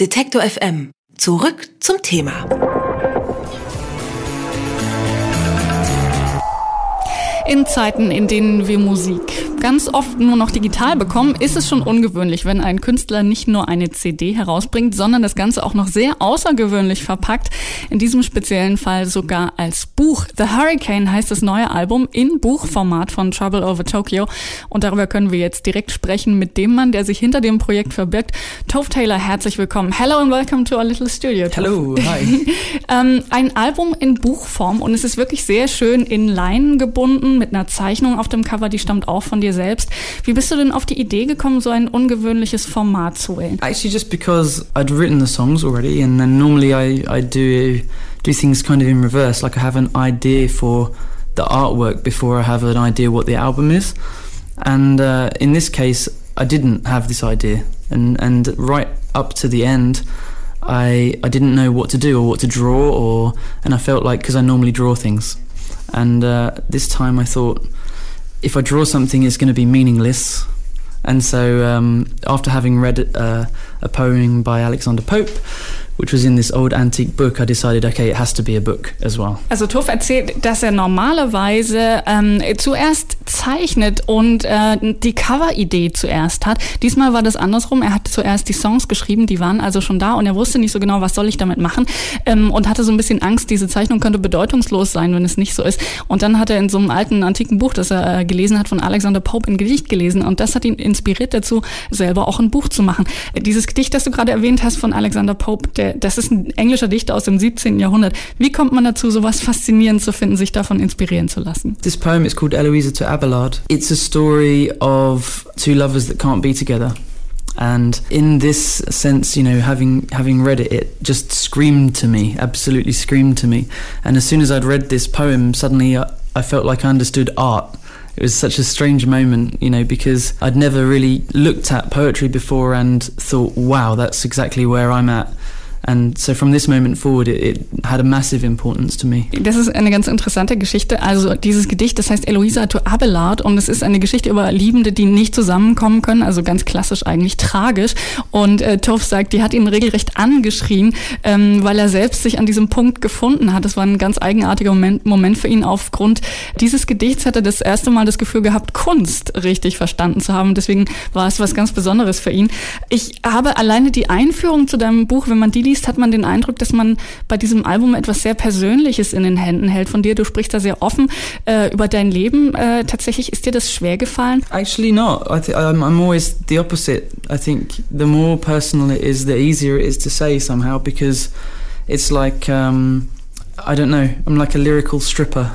Detektor FM. Zurück zum Thema. In Zeiten, in denen wir Musik ganz oft nur noch digital bekommen, ist es schon ungewöhnlich, wenn ein Künstler nicht nur eine CD herausbringt, sondern das Ganze auch noch sehr außergewöhnlich verpackt. In diesem speziellen Fall sogar als Buch. The Hurricane heißt das neue Album in Buchformat von Trouble Over Tokyo. Und darüber können wir jetzt direkt sprechen mit dem Mann, der sich hinter dem Projekt verbirgt. Tove Taylor, herzlich willkommen. Hello and welcome to our little studio. Hello, hi. ähm, ein Album in Buchform und es ist wirklich sehr schön in Leinen gebunden mit einer Zeichnung auf dem Cover, die stammt auch von dir dir selbst. Wie bist du denn auf die Idee gekommen, so ein ungewöhnliches Format zu wählen? Actually, just because I'd written the songs already, and then normally I, I do do things kind of in reverse. Like I have an idea for the artwork before I have an idea what the album is. And uh, in this case, I didn't have this idea, and and right up to the end. I I didn't know what to do or what to draw or and I felt like because I normally draw things and uh, this time I thought if I draw something, it's going to be meaningless. And so, um, after having read uh, a poem by Alexander Pope, which was in this old antique book, I decided, okay, it has to be a book as well. Also Tuff erzählt, dass er normalerweise ähm, zuerst zeichnet und äh, die Cover-Idee zuerst hat. Diesmal war das andersrum. Er hat zuerst die Songs geschrieben, die waren also schon da und er wusste nicht so genau, was soll ich damit machen ähm, und hatte so ein bisschen Angst, diese Zeichnung könnte bedeutungslos sein, wenn es nicht so ist. Und dann hat er in so einem alten antiken Buch, das er äh, gelesen hat, von Alexander Pope ein Gedicht gelesen und das hat ihn inspiriert dazu, selber auch ein Buch zu machen. Dieses Gedicht, das du gerade erwähnt hast von Alexander Pope, der das ist ein englischer Dichter aus dem 17. Jahrhundert. Wie kommt man dazu, sowas faszinierend zu finden, sich davon inspirieren zu lassen? This poem is called Eloisa to Abelard. It's a story of two lovers that can't be together. and in this sense you know having having read it it just screamed to me absolutely screamed to me and as soon as i'd read this poem suddenly i, I felt like i understood art it was such a strange moment, you know, because I'd never really looked at poetry before and thought, wow, that's exactly where I'm at. And so from this moment forward, it, it, had a massive importance to me. Das ist eine ganz interessante Geschichte. Also dieses Gedicht, das heißt Eloisa to Abelard und es ist eine Geschichte über Liebende, die nicht zusammenkommen können. Also ganz klassisch eigentlich tragisch. Und äh, Toph sagt, die hat ihn regelrecht angeschrien, ähm, weil er selbst sich an diesem Punkt gefunden hat. Das war ein ganz eigenartiger Moment, Moment für ihn. Aufgrund dieses Gedichts hat er das erste Mal das Gefühl gehabt, Kunst richtig verstanden zu haben. Deswegen war es was ganz Besonderes für ihn. Ich habe alleine die Einführung zu deinem Buch, wenn man die liest, hat man den Eindruck, dass man bei diesem Album etwas sehr Persönliches in den Händen hält. Von dir, du sprichst da sehr offen äh, über dein Leben. Äh, tatsächlich ist dir das schwer gefallen? Actually not. I th I'm, I'm always the opposite. I think the more personal it is, the easier it is to say somehow because it's like um, I don't know. I'm like a lyrical stripper,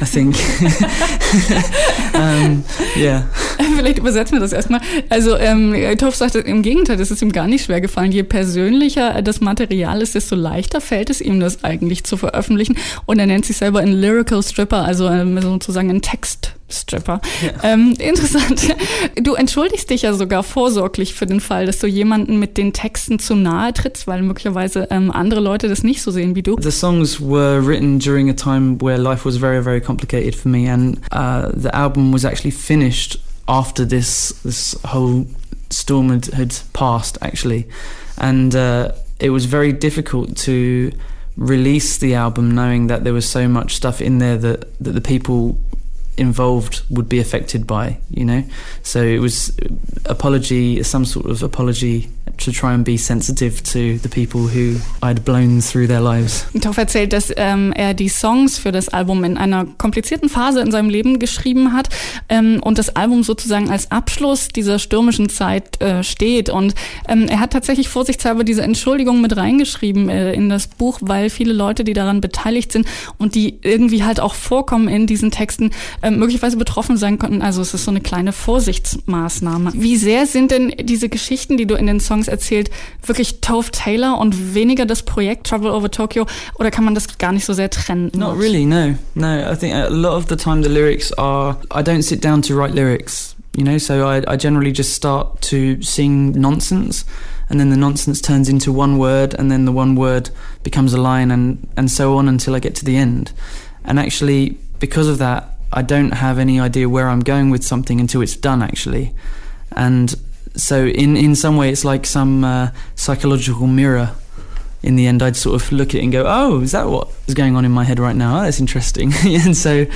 I think. um, yeah. Vielleicht übersetzen wir das erstmal. Also ähm, Topf sagt im Gegenteil, das ist ihm gar nicht schwer gefallen. Je persönlicher das Material ist, desto leichter fällt es ihm, das eigentlich zu veröffentlichen. Und er nennt sich selber ein Lyrical Stripper, also ähm, sozusagen ein Text. Stripper. Ja. Ähm, interessant. Du entschuldigst dich ja sogar vorsorglich für den Fall, dass du jemanden mit den Texten zu nahe trittst, weil möglicherweise ähm, andere Leute das nicht so sehen wie du. The songs were written during a time where life was very, very complicated for me, and uh, the album was actually finished after this this whole storm had, had passed, actually, and uh, it was very difficult to release the album knowing that there was so much stuff in there that, that the people involved would be affected by, you know? So it was apology, some sort of apology to try and be sensitive to the people who I'd blown through their lives. Toff erzählt, dass ähm, er die Songs für das Album in einer komplizierten Phase in seinem Leben geschrieben hat ähm, und das Album sozusagen als Abschluss dieser stürmischen Zeit äh, steht. Und ähm, er hat tatsächlich vorsichtshalber diese Entschuldigung mit reingeschrieben äh, in das Buch, weil viele Leute, die daran beteiligt sind und die irgendwie halt auch vorkommen in diesen Texten, äh, möglicherweise betroffen sein könnten. Also es ist so eine kleine Vorsichtsmaßnahme. Wie sehr sind denn diese Geschichten, die du in den Songs erzählt, wirklich Tove Taylor und weniger das Projekt Trouble Over Tokyo? Oder kann man das gar nicht so sehr trennen? Not really, no. No, I think a lot of the time the lyrics are, I don't sit down to write lyrics. You know, so I, I generally just start to sing nonsense and then the nonsense turns into one word and then the one word becomes a line and, and so on until I get to the end. And actually, because of that, I don't have any idea where I'm going with something until it's done actually. And so in in some way it's like some uh, psychological mirror. In the end I'd sort of look at it and go oh is that what is going on in my head right now? Oh, that's interesting. And so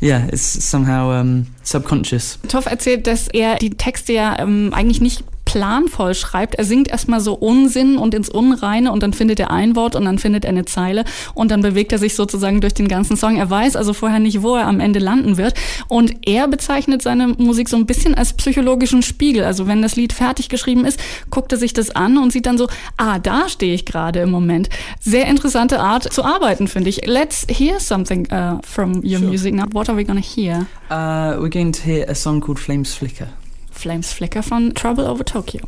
yeah it's somehow um, subconscious. Toff erzählt dass er die Texte ja ähm, eigentlich nicht planvoll schreibt. Er singt erstmal so Unsinn und ins Unreine und dann findet er ein Wort und dann findet er eine Zeile und dann bewegt er sich sozusagen durch den ganzen Song. Er weiß also vorher nicht, wo er am Ende landen wird. Und er bezeichnet seine Musik so ein bisschen als psychologischen Spiegel. Also wenn das Lied fertig geschrieben ist, guckt er sich das an und sieht dann so, ah, da stehe ich gerade im Moment. Sehr interessante Art zu arbeiten, finde ich. Let's hear something uh, from your sure. music now. What are we gonna hear? Uh, we're going to hear a song called Flames Flicker. Flames Flicker von Trouble Over Tokyo.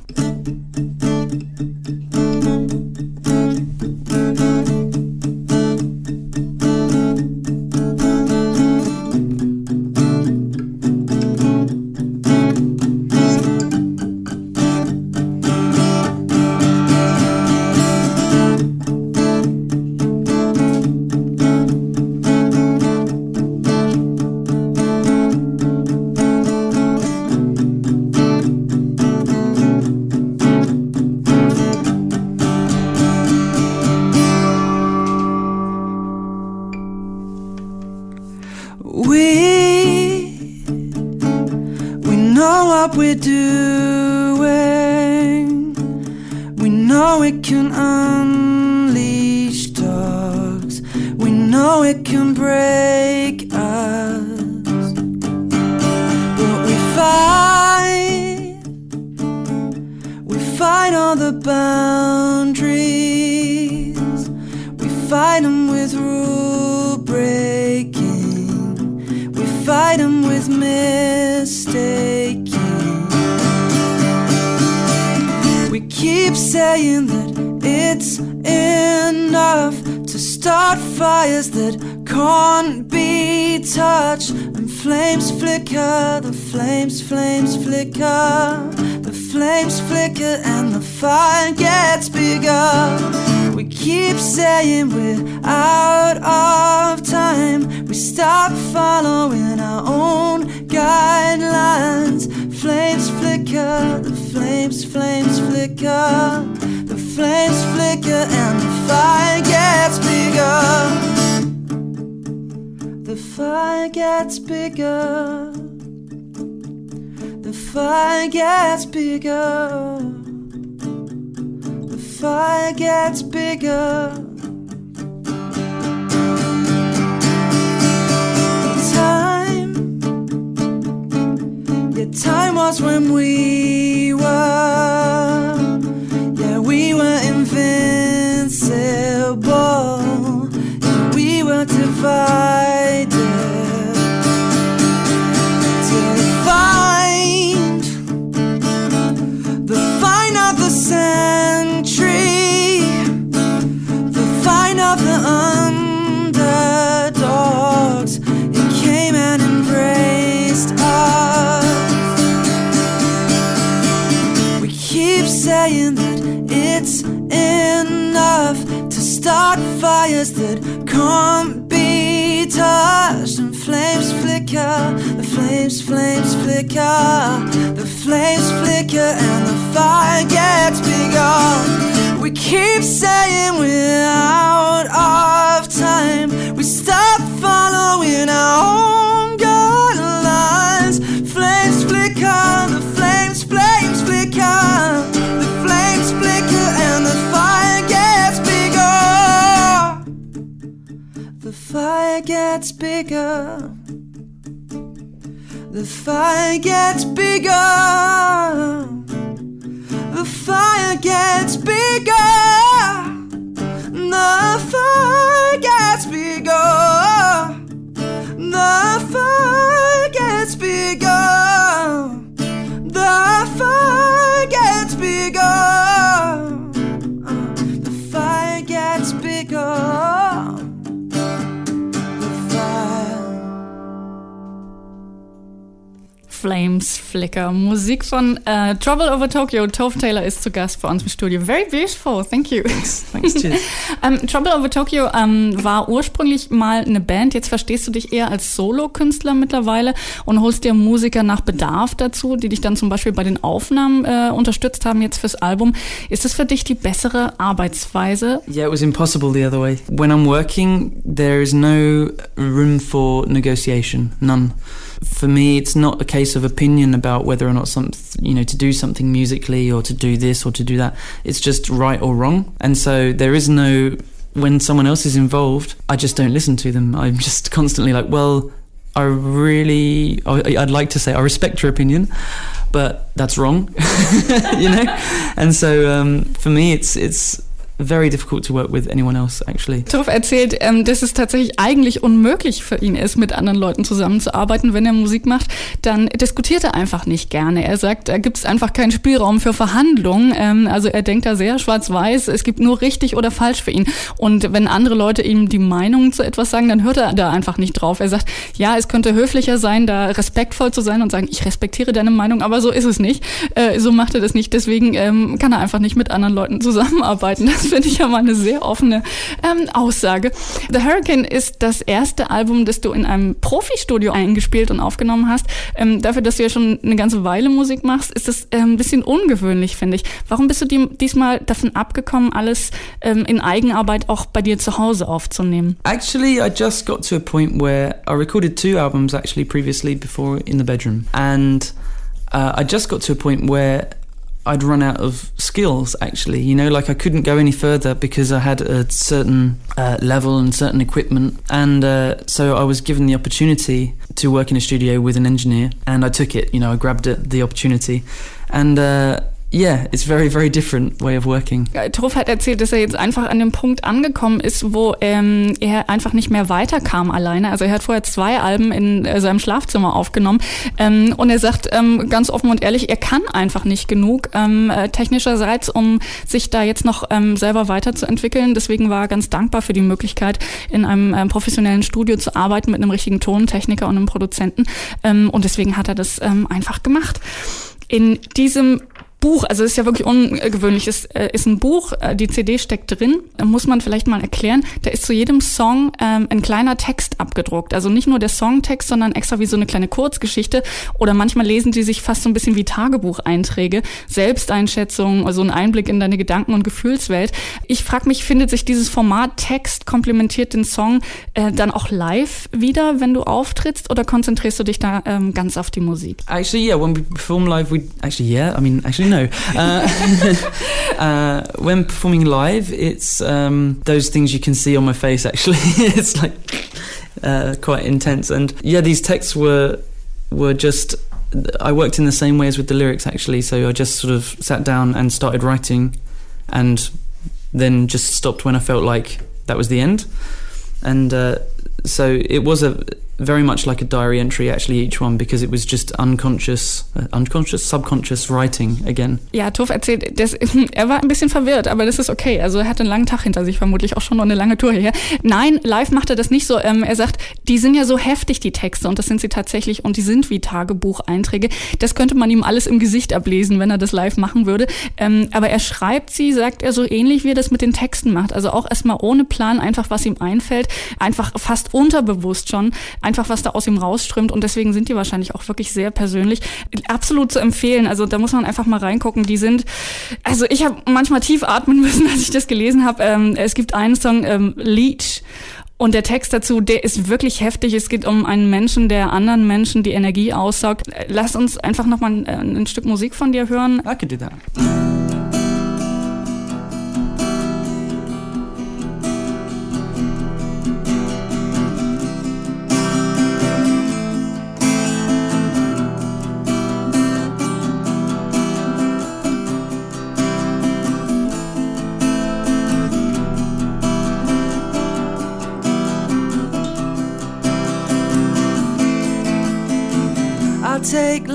we're doing. We know it can unleash dogs, we know it can break us. But we fight, we fight all the boundaries, we fight them with rule breaking, we fight them with mistakes. saying that it's enough start fires that can't be touched, and flames flicker, the flames, flames flicker, the flames flicker, and the fire gets bigger. We keep saying we're out of time. We stop following our own guidelines. Flames flicker, the flames, flames flicker. Fire gets bigger, the fire gets bigger. Time, yeah, time was when we gets bigger. The fire gets bigger. The fire gets bigger. Flames Flicker. Musik von uh, Trouble Over Tokyo. Tove Taylor ist zu Gast bei uns im Studio. Very beautiful, thank you. Thanks, thanks cheers. um, ähm, Trouble Over Tokyo um, ähm, war ursprünglich mal eine Band. Jetzt verstehst du dich eher als Solo-Künstler mittlerweile und holst dir Musiker nach Bedarf dazu, die dich dann zum Beispiel bei den Aufnahmen äh, unterstützt haben jetzt fürs Album. Ist das für dich die bessere Arbeitsweise? Yeah, it was impossible the other way. When I'm working, there is no room for negotiation, none. For me, it's not a case of opinion about whether or not some, you know, to do something musically or to do this or to do that. It's just right or wrong. And so there is no, when someone else is involved, I just don't listen to them. I'm just constantly like, well, I really, I'd like to say I respect your opinion, but that's wrong, you know. And so um, for me, it's it's very difficult to work with anyone else actually. Tuff erzählt, ähm, dass es tatsächlich eigentlich unmöglich für ihn ist, mit anderen Leuten zusammenzuarbeiten. Wenn er Musik macht, dann diskutiert er einfach nicht gerne. Er sagt, da gibt es einfach keinen Spielraum für Verhandlungen. Ähm, also er denkt da sehr schwarz-weiß. Es gibt nur richtig oder falsch für ihn. Und wenn andere Leute ihm die Meinung zu etwas sagen, dann hört er da einfach nicht drauf. Er sagt, ja, es könnte höflicher sein, da respektvoll zu sein und sagen, ich respektiere deine Meinung, aber so ist es nicht. Äh, so macht er das nicht. Deswegen ähm, kann er einfach nicht mit anderen Leuten zusammenarbeiten. Das finde ich ja mal eine sehr offene ähm, Aussage. The Hurricane ist das erste Album, das du in einem Profi-Studio eingespielt und aufgenommen hast. Ähm, dafür, dass du ja schon eine ganze Weile Musik machst, ist das ähm, ein bisschen ungewöhnlich, finde ich. Warum bist du die, diesmal davon abgekommen, alles ähm, in Eigenarbeit auch bei dir zu Hause aufzunehmen? Actually, I just got to a point where I recorded two albums actually previously before in the bedroom. And uh, I just got to a point where I'd run out of skills actually. You know like I couldn't go any further because I had a certain uh, level and certain equipment. And uh, so I was given the opportunity to work in a studio with an engineer. And I took it you know I grabbed it the opportunity. And uh, Yeah, it's very, very different way of working. Truff hat erzählt, dass er jetzt einfach an dem Punkt angekommen ist, wo ähm, er einfach nicht mehr weiterkam alleine. Also er hat vorher zwei Alben in äh, seinem Schlafzimmer aufgenommen ähm, und er sagt ähm, ganz offen und ehrlich, er kann einfach nicht genug ähm, äh, technischerseits, um sich da jetzt noch ähm, selber weiterzuentwickeln. Deswegen war er ganz dankbar für die Möglichkeit, in einem ähm, professionellen Studio zu arbeiten mit einem richtigen Tontechniker und einem Produzenten. Ähm, und deswegen hat er das ähm, einfach gemacht. In diesem Buch, also es ist ja wirklich ungewöhnlich, es äh, ist ein Buch, äh, die CD steckt drin, muss man vielleicht mal erklären, da ist zu jedem Song ähm, ein kleiner Text abgedruckt, also nicht nur der Songtext, sondern extra wie so eine kleine Kurzgeschichte. Oder manchmal lesen die sich fast so ein bisschen wie Tagebucheinträge, Selbsteinschätzung, also ein Einblick in deine Gedanken- und Gefühlswelt. Ich frage mich, findet sich dieses Format Text komplementiert den Song äh, dann auch live wieder, wenn du auftrittst? Oder konzentrierst du dich da ähm, ganz auf die Musik? Actually, yeah, when we perform live, we actually, yeah, I mean, actually no. Uh, uh, when performing live, it's um, those things you can see on my face. Actually, it's like uh, quite intense. And yeah, these texts were were just. I worked in the same way as with the lyrics actually. So I just sort of sat down and started writing, and then just stopped when I felt like that was the end. And uh, so it was a very much like a diary entry actually each one because it was just unconscious uh, unconscious subconscious writing again. Ja, Tuff erzählt, das, er war ein bisschen verwirrt, aber das ist okay. Also er hatte einen langen Tag hinter sich vermutlich auch schon und eine lange Tour hierher. Nein, live macht er das nicht so. Ähm, er sagt, die sind ja so heftig die Texte und das sind sie tatsächlich und die sind wie Tagebucheinträge. Das könnte man ihm alles im Gesicht ablesen, wenn er das live machen würde. Ähm, aber er schreibt sie, sagt er so ähnlich wie er das mit den Texten macht. Also auch erstmal ohne Plan, einfach was ihm einfällt, einfach fast unterbewusst schon einfach was da aus ihm rausströmt und deswegen sind die wahrscheinlich auch wirklich sehr persönlich. Absolut zu empfehlen. Also da muss man einfach mal reingucken. Die sind, also ich habe manchmal tief atmen müssen, als ich das gelesen habe. Ähm, es gibt einen Song, ähm, Leech. Und der Text dazu, der ist wirklich heftig. Es geht um einen Menschen, der anderen Menschen die Energie aussaugt. Lass uns einfach nochmal ein, ein Stück Musik von dir hören. I could do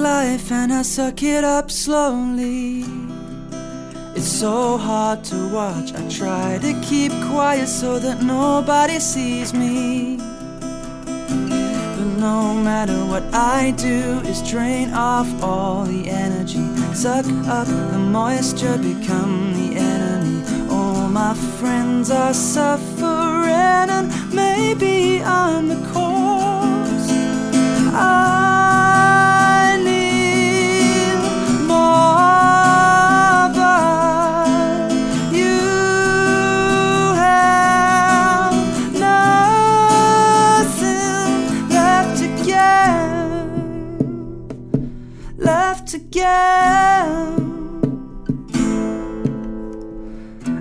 life and I suck it up slowly. It's so hard to watch. I try to keep quiet so that nobody sees me. But no matter what I do, is drain off all the energy, suck up the moisture, become the enemy. All my friends are suffering, and maybe I'm the cause. I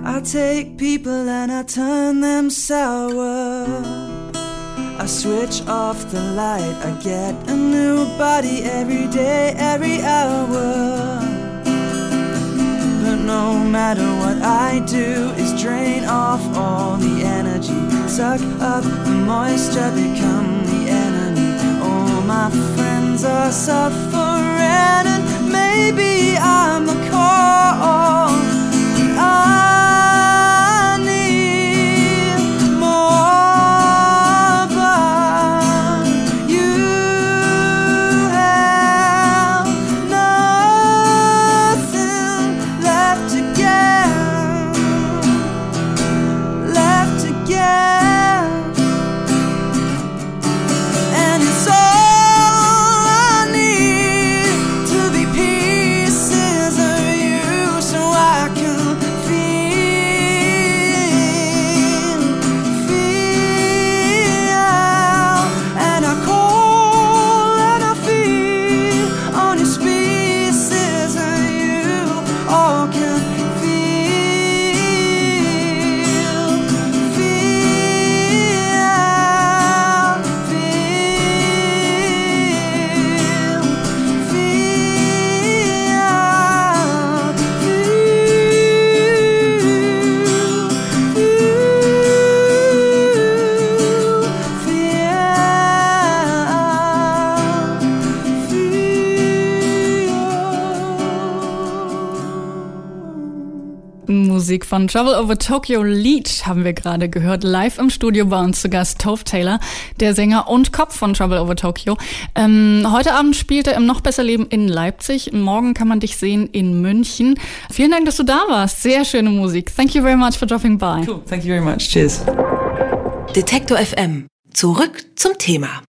I take people and I turn them sour. I switch off the light, I get a new body every day, every hour. But no matter what I do, is drain off all the energy, suck up the moisture, become the enemy. All my friends are suffering, maybe I'm the cause. Musik von Travel Over Tokyo Leech haben wir gerade gehört. Live im Studio bei uns zu Gast Tove Taylor, der Sänger und Kopf von Travel Over Tokyo. Ähm, heute Abend spielt er im Noch besser Leben in Leipzig. Morgen kann man dich sehen in München. Vielen Dank, dass du da warst. Sehr schöne Musik. Thank you very much for dropping by. Cool. Thank you very much. Cheers. Detektor FM. Zurück zum Thema.